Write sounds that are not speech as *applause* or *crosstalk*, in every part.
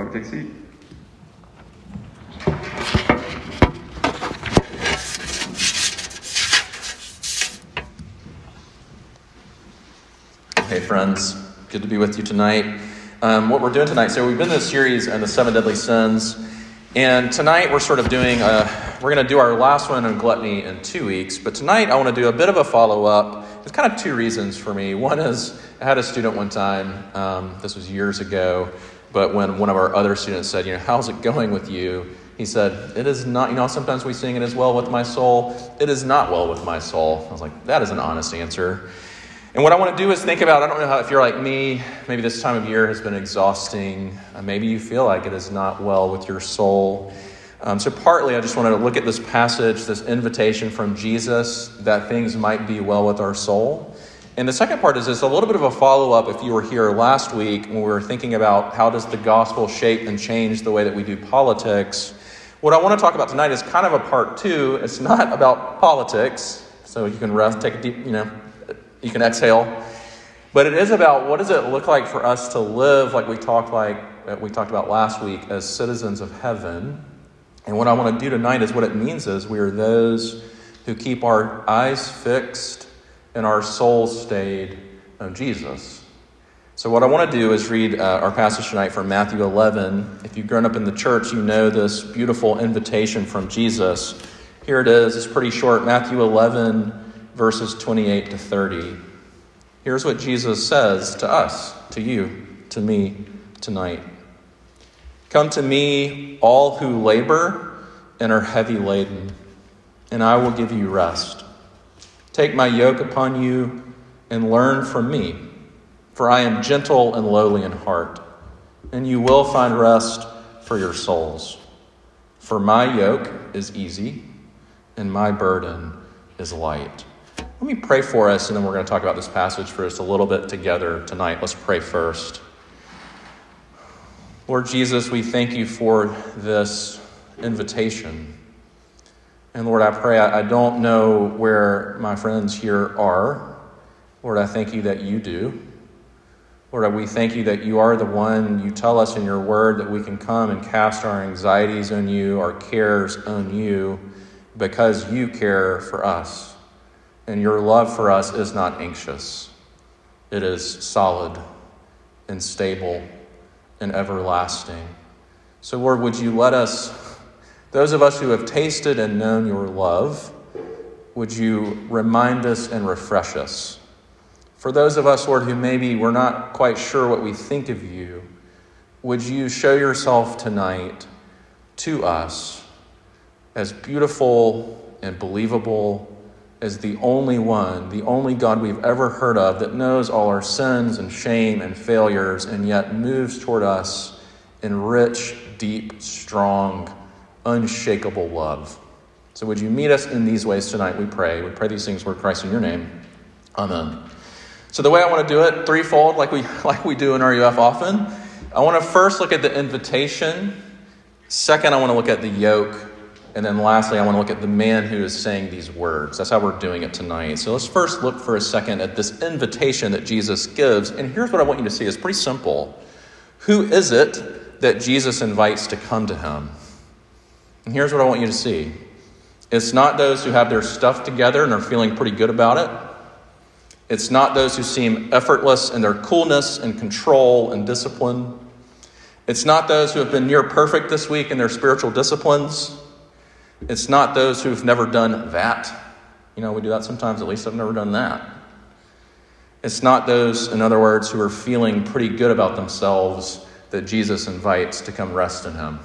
A seat. Hey, friends. Good to be with you tonight. Um, what we're doing tonight, so we've been in this series on the seven deadly sins, and tonight we're sort of doing, a, we're going to do our last one on gluttony in two weeks, but tonight I want to do a bit of a follow up. There's kind of two reasons for me. One is I had a student one time, um, this was years ago, but when one of our other students said, you know, how's it going with you? He said, it is not, you know, sometimes we sing it as well with my soul. It is not well with my soul. I was like, that is an honest answer. And what I want to do is think about I don't know how, if you're like me, maybe this time of year has been exhausting. Uh, maybe you feel like it is not well with your soul. Um, so, partly, I just wanted to look at this passage, this invitation from Jesus that things might be well with our soul. And the second part is this a little bit of a follow up if you were here last week when we were thinking about how does the gospel shape and change the way that we do politics. What I want to talk about tonight is kind of a part two. It's not about politics, so you can rest, take a deep, you know, you can exhale. But it is about what does it look like for us to live like we talked like uh, we talked about last week as citizens of heaven. And what I want to do tonight is what it means is we are those who keep our eyes fixed and our souls stayed on Jesus. So, what I want to do is read uh, our passage tonight from Matthew 11. If you've grown up in the church, you know this beautiful invitation from Jesus. Here it is, it's pretty short Matthew 11, verses 28 to 30. Here's what Jesus says to us, to you, to me tonight Come to me, all who labor and are heavy laden, and I will give you rest. Take my yoke upon you and learn from me, for I am gentle and lowly in heart, and you will find rest for your souls. For my yoke is easy, and my burden is light. Let me pray for us, and then we're going to talk about this passage for us a little bit together tonight. Let's pray first. Lord Jesus, we thank you for this invitation. And Lord, I pray, I don't know where my friends here are. Lord, I thank you that you do. Lord, we thank you that you are the one, you tell us in your word that we can come and cast our anxieties on you, our cares on you, because you care for us. And your love for us is not anxious, it is solid and stable and everlasting. So, Lord, would you let us, those of us who have tasted and known your love, would you remind us and refresh us? For those of us, Lord, who maybe we're not quite sure what we think of you, would you show yourself tonight to us as beautiful and believable as the only one, the only God we've ever heard of that knows all our sins and shame and failures and yet moves toward us in rich, deep, strong, unshakable love. So, would you meet us in these ways tonight? We pray. We pray these things, Lord Christ, in your name. Amen. So, the way I want to do it, threefold, like we, *laughs* like we do in RUF often, I want to first look at the invitation. Second, I want to look at the yoke. And then lastly, I want to look at the man who is saying these words. That's how we're doing it tonight. So let's first look for a second at this invitation that Jesus gives. And here's what I want you to see it's pretty simple. Who is it that Jesus invites to come to him? And here's what I want you to see it's not those who have their stuff together and are feeling pretty good about it. It's not those who seem effortless in their coolness and control and discipline. It's not those who have been near perfect this week in their spiritual disciplines. It's not those who've never done that. You know, we do that sometimes, at least I've never done that. It's not those, in other words, who are feeling pretty good about themselves that Jesus invites to come rest in Him.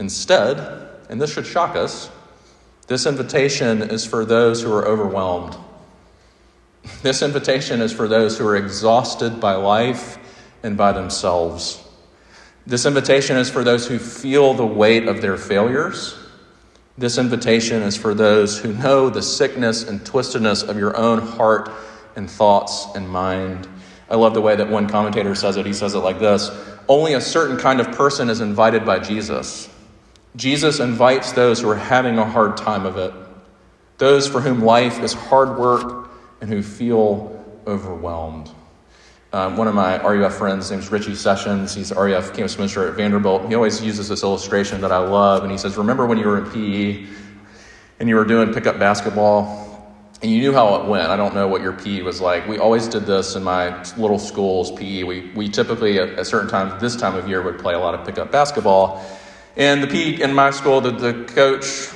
Instead, and this should shock us, this invitation is for those who are overwhelmed. This invitation is for those who are exhausted by life and by themselves. This invitation is for those who feel the weight of their failures this invitation is for those who know the sickness and twistedness of your own heart and thoughts and mind. I love the way that one commentator says it. He says it like this Only a certain kind of person is invited by Jesus. Jesus invites those who are having a hard time of it, those for whom life is hard work and who feel overwhelmed. Um, one of my RUF friends, named Richie Sessions, he's RUF campus minister at Vanderbilt. He always uses this illustration that I love, and he says, "Remember when you were in PE and you were doing pickup basketball, and you knew how it went. I don't know what your PE was like. We always did this in my little school's PE. We, we typically, at, at certain times, this time of year, would play a lot of pickup basketball. And the PE in my school, the, the coach,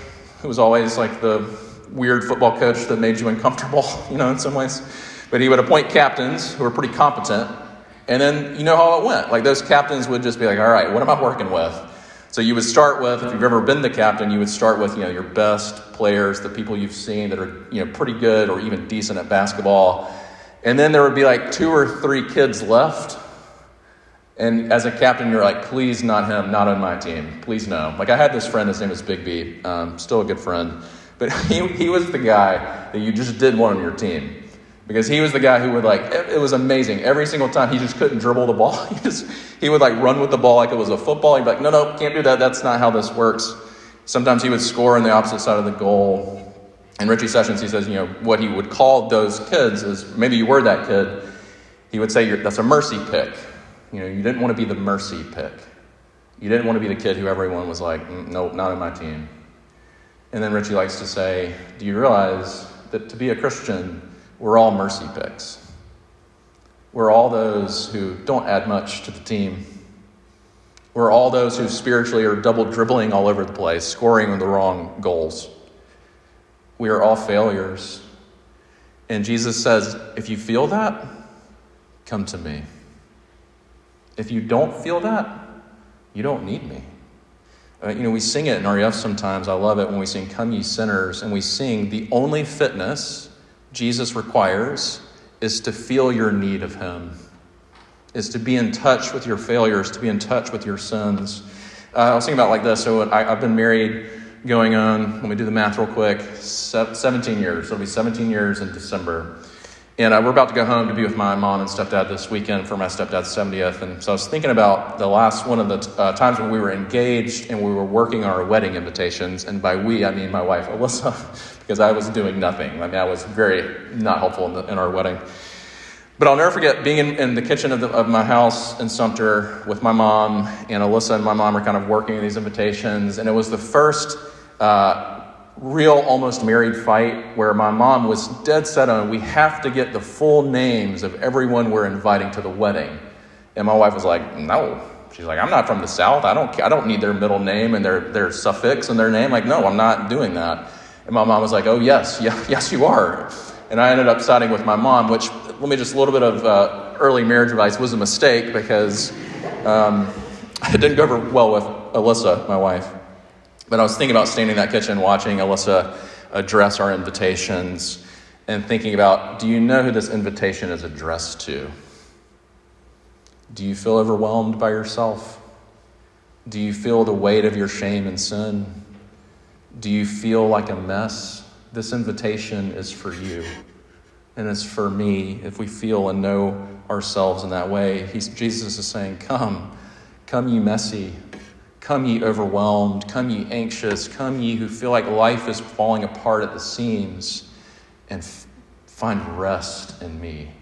who was always like the weird football coach that made you uncomfortable, *laughs* you know, in some ways, but he would appoint captains who were pretty competent. And then you know how it went. Like those captains would just be like, all right, what am I working with? So you would start with, if you've ever been the captain, you would start with you know your best players, the people you've seen that are you know pretty good or even decent at basketball, and then there would be like two or three kids left. And as a captain, you're like, please not him, not on my team, please no. Like I had this friend, his name was Big B, um, still a good friend, but *laughs* he, he was the guy that you just didn't want on your team because he was the guy who would like it was amazing. Every single time he just couldn't dribble the ball. *laughs* He just he would like run with the ball like it was a football. He'd be like no no can't do that. That's not how this works. Sometimes he would score on the opposite side of the goal. And richie sessions he says you know what he would call those kids is maybe you were that kid he would say that's a mercy pick. You know you didn't want to be the mercy pick. You didn't want to be the kid who everyone was like mm, nope not in my team. And then richie likes to say do you realize that to be a christian we're all mercy picks. We're all those who don't add much to the team. We're all those who spiritually are double dribbling all over the place, scoring the wrong goals. We are all failures. And Jesus says, if you feel that, come to me. If you don't feel that, you don't need me. Uh, you know, we sing it in RUF sometimes. I love it when we sing, Come Ye Sinners, and we sing the only fitness Jesus requires is to feel your need of Him, is to be in touch with your failures, to be in touch with your sins. Uh, I was thinking about like this. So I, have been married going on, let me do the math real quick, 17 years. It'll be 17 years in December. And uh, we're about to go home to be with my mom and stepdad this weekend for my stepdad's 70th. And so I was thinking about the last one of the t- uh, times when we were engaged and we were working on our wedding invitations. And by we, I mean my wife, Alyssa, *laughs* because I was doing nothing. I mean, I was very not helpful in, the, in our wedding. But I'll never forget being in, in the kitchen of, the, of, my house in Sumter with my mom, and Alyssa and my mom are kind of working these invitations. And it was the first. Uh, real almost married fight where my mom was dead set on we have to get the full names of everyone we're inviting to the wedding. And my wife was like, no. She's like, I'm not from the South. I don't, I don't need their middle name and their, their suffix and their name. Like, no, I'm not doing that. And my mom was like, oh, yes, *laughs* yeah, yes, you are. And I ended up siding with my mom, which, let me just a little bit of uh, early marriage advice was a mistake because um, it didn't go over well with Alyssa, my wife. But I was thinking about standing in that kitchen, watching Alyssa address our invitations, and thinking about do you know who this invitation is addressed to? Do you feel overwhelmed by yourself? Do you feel the weight of your shame and sin? Do you feel like a mess? This invitation is for you. And it's for me if we feel and know ourselves in that way. He's, Jesus is saying, Come, come, you messy, Come, ye overwhelmed. Come, ye anxious. Come, ye who feel like life is falling apart at the seams, and f- find rest in me.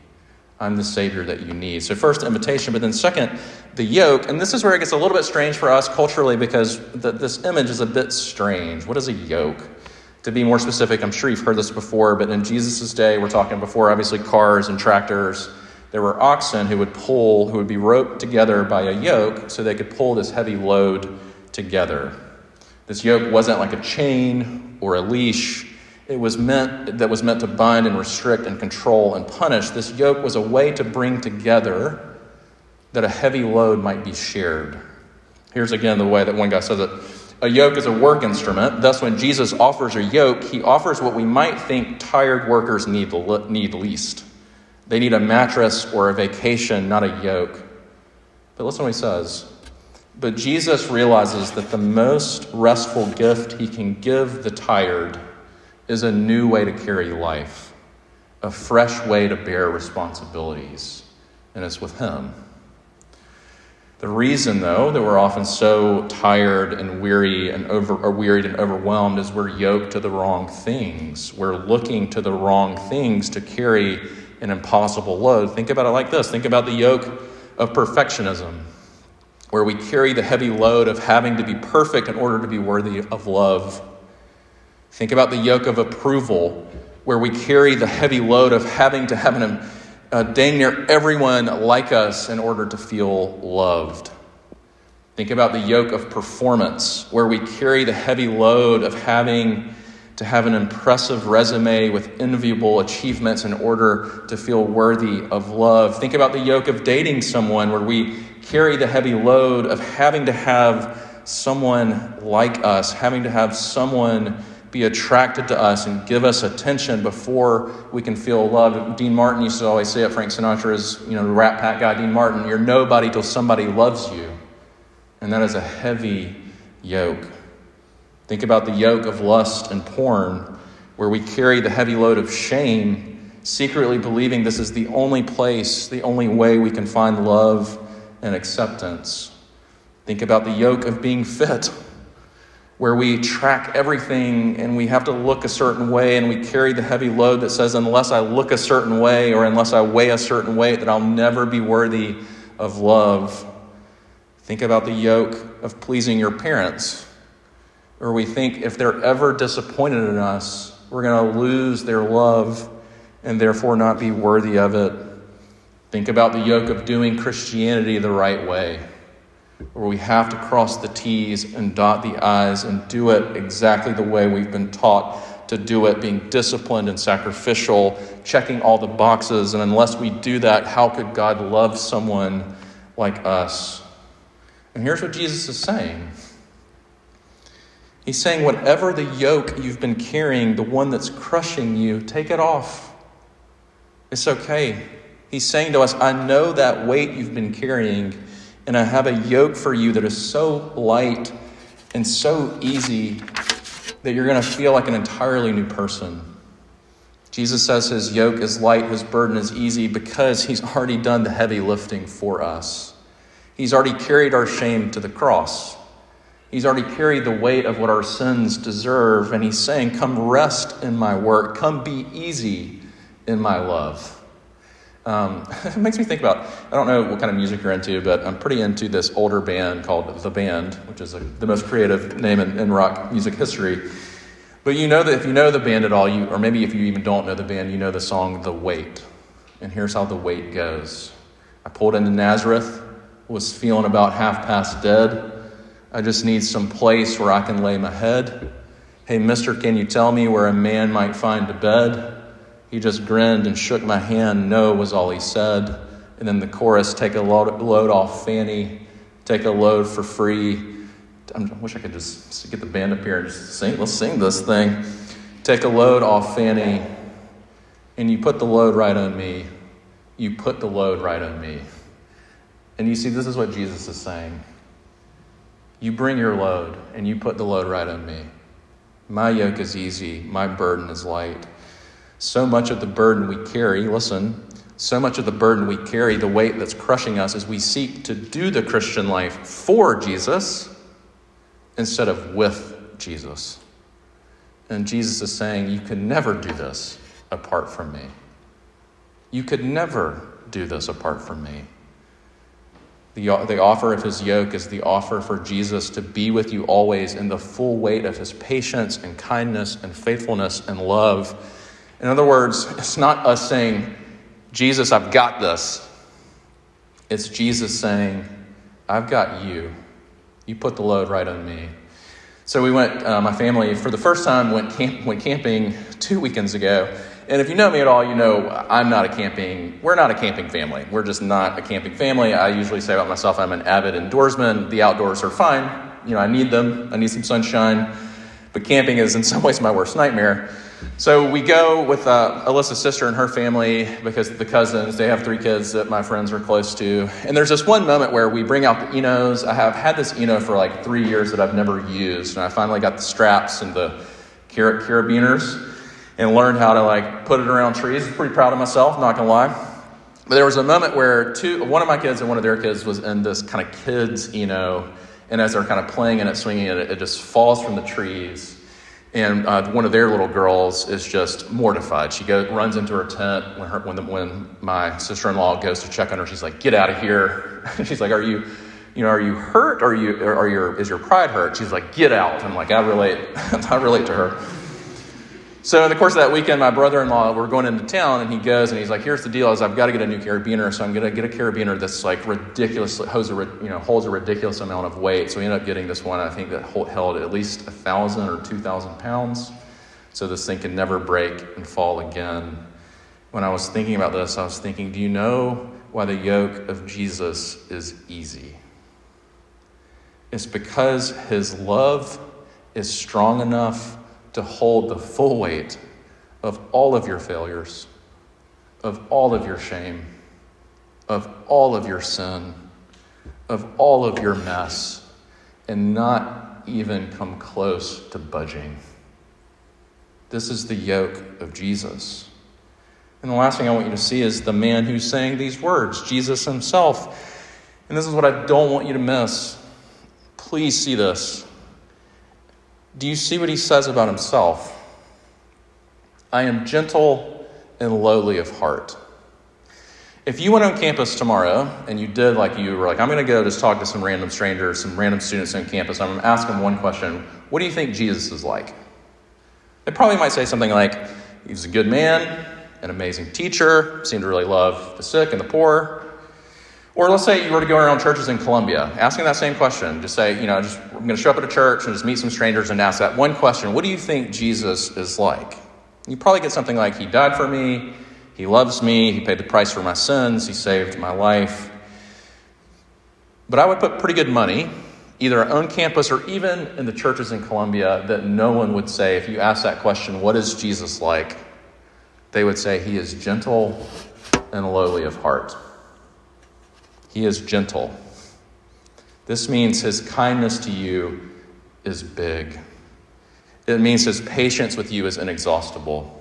I'm the Savior that you need. So, first, invitation, but then, second, the yoke. And this is where it gets a little bit strange for us culturally because the, this image is a bit strange. What is a yoke? To be more specific, I'm sure you've heard this before, but in Jesus' day, we're talking before obviously cars and tractors there were oxen who would pull, who would be roped together by a yoke so they could pull this heavy load together. This yoke wasn't like a chain or a leash. It was meant that was meant to bind and restrict and control and punish. This yoke was a way to bring together that a heavy load might be shared. Here's again the way that one guy says it. A yoke is a work instrument. Thus, when Jesus offers a yoke, he offers what we might think tired workers need, need least they need a mattress or a vacation, not a yoke. But listen to what he says. But Jesus realizes that the most restful gift he can give the tired is a new way to carry life, a fresh way to bear responsibilities, and it's with him. The reason, though, that we're often so tired and weary and over, or wearied and overwhelmed is we're yoked to the wrong things. We're looking to the wrong things to carry an impossible load. Think about it like this think about the yoke of perfectionism, where we carry the heavy load of having to be perfect in order to be worthy of love. Think about the yoke of approval, where we carry the heavy load of having to have an, uh, dang near everyone like us in order to feel loved. Think about the yoke of performance, where we carry the heavy load of having to have an impressive resume with enviable achievements in order to feel worthy of love. Think about the yoke of dating someone, where we carry the heavy load of having to have someone like us, having to have someone be attracted to us and give us attention before we can feel love. Dean Martin used to always say it, Frank Sinatra's, you know, the Rat Pack guy, Dean Martin, you're nobody till somebody loves you. And that is a heavy yoke. Think about the yoke of lust and porn, where we carry the heavy load of shame, secretly believing this is the only place, the only way we can find love and acceptance. Think about the yoke of being fit where we track everything and we have to look a certain way and we carry the heavy load that says, unless I look a certain way or unless I weigh a certain weight, that I'll never be worthy of love. Think about the yoke of pleasing your parents, where we think if they're ever disappointed in us, we're going to lose their love and therefore not be worthy of it. Think about the yoke of doing Christianity the right way where we have to cross the T's and dot the I's and do it exactly the way we've been taught to do it, being disciplined and sacrificial, checking all the boxes. And unless we do that, how could God love someone like us? And here's what Jesus is saying He's saying, whatever the yoke you've been carrying, the one that's crushing you, take it off. It's okay. He's saying to us, I know that weight you've been carrying and I have a yoke for you that is so light and so easy that you're going to feel like an entirely new person. Jesus says his yoke is light, his burden is easy because he's already done the heavy lifting for us. He's already carried our shame to the cross. He's already carried the weight of what our sins deserve, and he's saying, Come rest in my work, come be easy in my love. Um, *laughs* it makes me think about I don't know what kind of music you're into, but I'm pretty into this older band called The Band, which is a, the most creative name in, in, rock music history. But you know that if you know the band at all, you or maybe if you even don't know the band, you know the song The Weight. And here's how the weight goes. I pulled into Nazareth, was feeling about half past dead. I just need some place where I can lay my head. Hey, mister, can you tell me where a man might find a bed? He just grinned and shook my hand. No, was all he said. And then the chorus take a load, off Fanny, take a load for free. I wish I could just get the band up here and just sing. Let's sing this thing. Take a load off Fanny, and you put the load right on me. You put the load right on me. And you see, this is what Jesus is saying. You bring your load, and you put the load right on me. My yoke is easy, my burden is light. So much of the burden we carry, listen, so much of the burden we carry, the weight that's crushing us, as we seek to do the Christian life for Jesus instead of with Jesus. And Jesus is saying, You can never do this apart from me. You could never do this apart from me. The, the offer of his yoke is the offer for Jesus to be with you always in the full weight of his patience and kindness and faithfulness and love in other words, it's not us saying, Jesus, I've got this. It's Jesus saying, I've got you. You put the load right on me. So we went, uh, my family, for the first time, went, camp, went camping two weekends ago. And if you know me at all, you know I'm not a camping, we're not a camping family. We're just not a camping family. I usually say about myself, I'm an avid indoorsman. The outdoors are fine. You know, I need them, I need some sunshine. But camping is in some ways my worst nightmare. So we go with uh, Alyssa's sister and her family because the cousins, they have three kids that my friends are close to. And there's this one moment where we bring out the Enos. I have had this Eno for like three years that I've never used. And I finally got the straps and the carabiners and learned how to like put it around trees. I'm pretty proud of myself, not gonna lie. But there was a moment where two, one of my kids and one of their kids was in this kind of kids Eno. And as they're kind of playing in it, swinging it, it just falls from the trees And uh, one of their little girls is just mortified. She goes, runs into her tent when, her, when, the, when my sister in law goes to check on her. She's like, Get out of here. *laughs* she's like, Are you, you know, are you hurt? Are you, are your, is your pride hurt? She's like, Get out. I'm like, I relate. *laughs* I relate to her. So in the course of that weekend, my brother-in-law, we're going into town, and he goes and he's like, "Here's the deal: is I've got to get a new carabiner, so I'm going to get a carabiner that's like ridiculously holds a you know holds a ridiculous amount of weight. So we ended up getting this one. I think that held at least a thousand or two thousand pounds, so this thing can never break and fall again. When I was thinking about this, I was thinking, do you know why the yoke of Jesus is easy? It's because his love is strong enough to hold the full weight of all of your failures, of all of your shame, of all of your sin, of all of your mess, and not even come close to budging. This is the yoke of Jesus. And the last thing I want you to see is the man who's saying these words, Jesus himself. And this is what I don't want you to miss. Please see this. Do you see what he says about himself? I am gentle and lowly of heart. If you went on campus tomorrow and you did like you were like, I'm going to go just talk to some random strangers, some random students on campus, I'm going to ask them one question What do you think Jesus is like? They probably might say something like, He's a good man, an amazing teacher, seemed to really love the sick and the poor, or let's say you were to go around churches in Columbia, asking that same question. Just say, you know, just, I'm going to show up at a church and just meet some strangers and ask that one question What do you think Jesus is like? You probably get something like, He died for me, He loves me, He paid the price for my sins, He saved my life. But I would put pretty good money, either on campus or even in the churches in Columbia, that no one would say, if you ask that question, What is Jesus like? They would say, He is gentle and lowly of heart. He is gentle. This means his kindness to you is big. It means his patience with you is inexhaustible.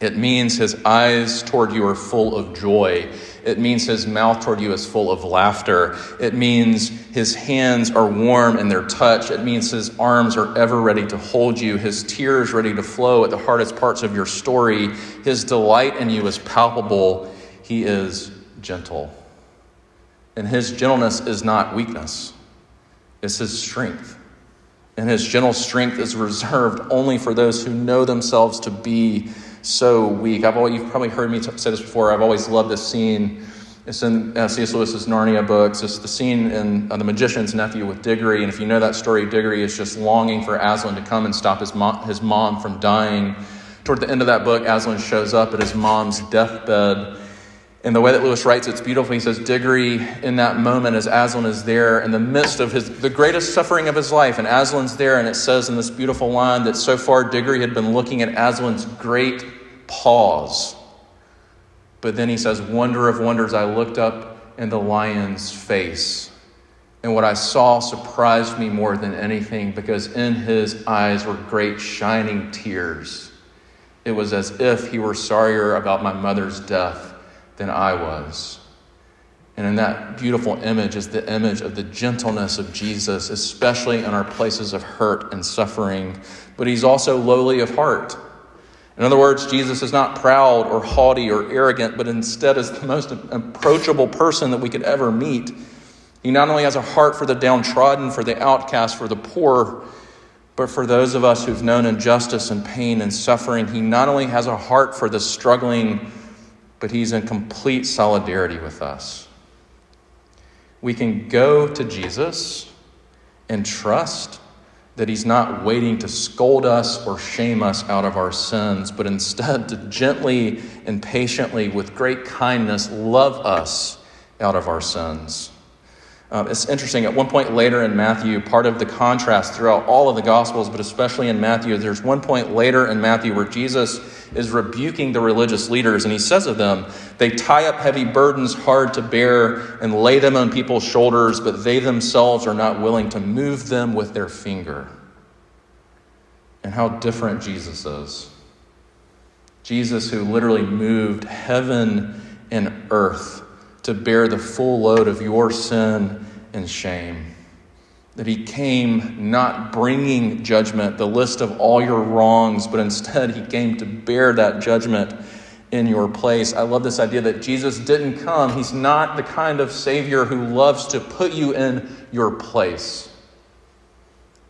It means his eyes toward you are full of joy. It means his mouth toward you is full of laughter. It means his hands are warm in their touch. It means his arms are ever ready to hold you, his tears ready to flow at the hardest parts of your story. His delight in you is palpable. He is gentle. And his gentleness is not weakness, it's his strength. And his gentle strength is reserved only for those who know themselves to be so weak. I've always, you've probably heard me t- say this before. I've always loved this scene. It's in uh, C.S. Lewis's Narnia books. It's the scene in uh, The Magician's Nephew with Diggory. And if you know that story, Diggory is just longing for Aslan to come and stop his, mo- his mom from dying. Toward the end of that book, Aslan shows up at his mom's deathbed in the way that Lewis writes, it's beautiful. He says, Diggory, in that moment, as Aslan is there in the midst of his, the greatest suffering of his life, and Aslan's there, and it says in this beautiful line that so far Diggory had been looking at Aslan's great paws. But then he says, Wonder of wonders, I looked up in the lion's face. And what I saw surprised me more than anything because in his eyes were great shining tears. It was as if he were sorrier about my mother's death than I was. And in that beautiful image is the image of the gentleness of Jesus, especially in our places of hurt and suffering. But he's also lowly of heart. In other words, Jesus is not proud or haughty or arrogant, but instead is the most approachable person that we could ever meet. He not only has a heart for the downtrodden, for the outcast, for the poor, but for those of us who've known injustice and pain and suffering, he not only has a heart for the struggling but He's in complete solidarity with us. We can go to Jesus and trust that He's not waiting to scold us or shame us out of our sins, but instead to gently and patiently, with great kindness, love us out of our sins. Um, it's interesting. At one point later in Matthew, part of the contrast throughout all of the Gospels, but especially in Matthew, there's one point later in Matthew where Jesus is rebuking the religious leaders, and he says of them, They tie up heavy burdens hard to bear and lay them on people's shoulders, but they themselves are not willing to move them with their finger. And how different Jesus is. Jesus, who literally moved heaven and earth to bear the full load of your sin and shame. that he came not bringing judgment, the list of all your wrongs, but instead he came to bear that judgment in your place. I love this idea that Jesus didn't come. He's not the kind of Savior who loves to put you in your place,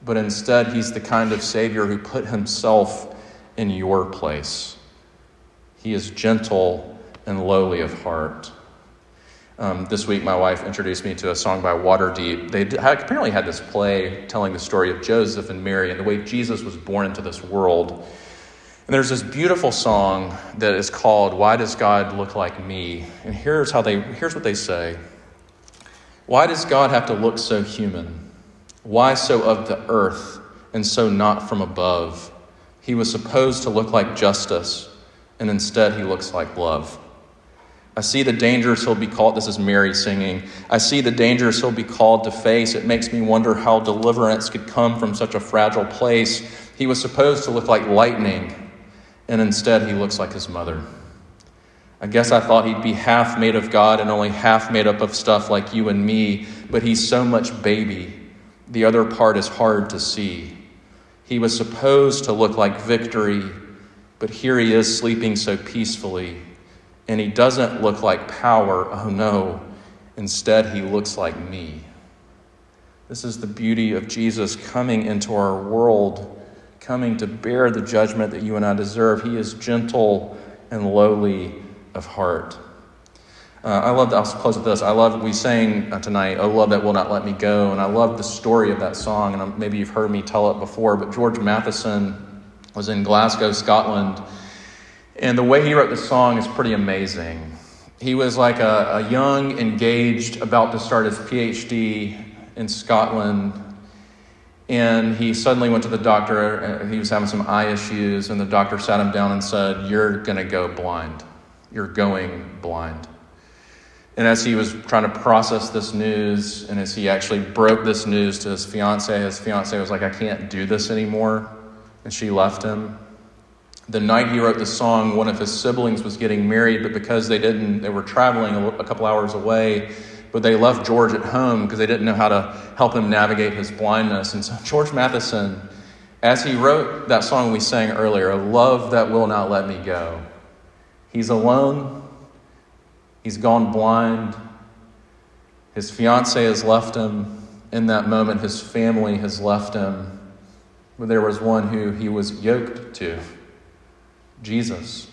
but instead he's the kind of Savior who put himself in your place. He is gentle and lowly of heart. Um, this week, my wife introduced me to a song by Waterdeep. They apparently had this play telling the story of Joseph and Mary and the way Jesus was born into this world. And there's this beautiful song that is called "Why Does God Look Like Me?" And here's how they here's what they say: Why does God have to look so human? Why so of the earth and so not from above? He was supposed to look like justice, and instead he looks like love. I see the dangers he'll be called. This is Mary singing. I see the dangers he'll be called to face. It makes me wonder how deliverance could come from such a fragile place. He was supposed to look like lightning, and instead he looks like his mother. I guess I thought he'd be half made of God and only half made up of stuff like you and me, but he's so much baby. The other part is hard to see. He was supposed to look like victory, but here he is sleeping so peacefully and he doesn't look like power. Oh no. Instead, he looks like me. This is the beauty of Jesus coming into our world, coming to bear the judgment that you and I deserve. He is gentle and lowly of heart. Uh, I love, I'll close with this. I love, we sang uh, tonight, Oh, Love That Will Not Let Me Go. And I love the story of that song. And maybe you've heard me tell it before, but George Matheson was in Glasgow, Scotland and the way he wrote the song is pretty amazing. He was like a, a young, engaged, about to start his PhD in Scotland. And he suddenly went to the doctor. Uh, he was having some eye issues, and the doctor sat him down and said, You're going to go blind. You're going blind. And as he was trying to process this news, and as he actually broke this news to his fiance, his fiance was like, I can't do this anymore. And she left him the night he wrote the song, one of his siblings was getting married, but because they didn't, they were traveling a, a couple hours away, but they left George at home because they didn't know how to help him navigate his blindness. And so George Matheson, as he wrote that song we sang earlier, Love That Will Not Let Me Go, he's alone, he's gone blind, his fiance has left him. In that moment, his family has left him. But there was one who he was yoked to. Jesus.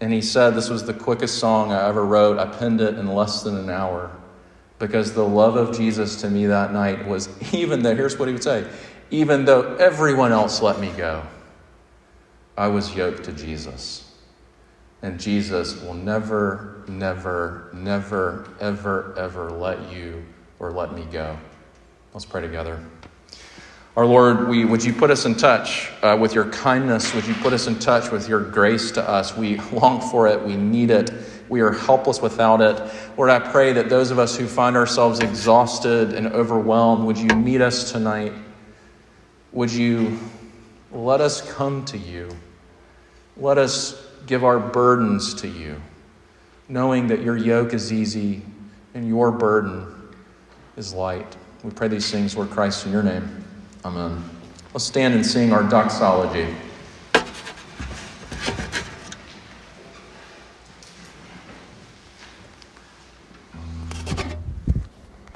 And he said this was the quickest song I ever wrote. I penned it in less than an hour because the love of Jesus to me that night was *laughs* even though, here's what he would say, even though everyone else let me go, I was yoked to Jesus. And Jesus will never, never, never, ever, ever let you or let me go. Let's pray together. Our Lord, we, would you put us in touch uh, with your kindness? Would you put us in touch with your grace to us? We long for it. We need it. We are helpless without it. Lord, I pray that those of us who find ourselves exhausted and overwhelmed, would you meet us tonight? Would you let us come to you? Let us give our burdens to you, knowing that your yoke is easy and your burden is light. We pray these things, Lord Christ, in your name. Amen. Let's stand and sing our doxology.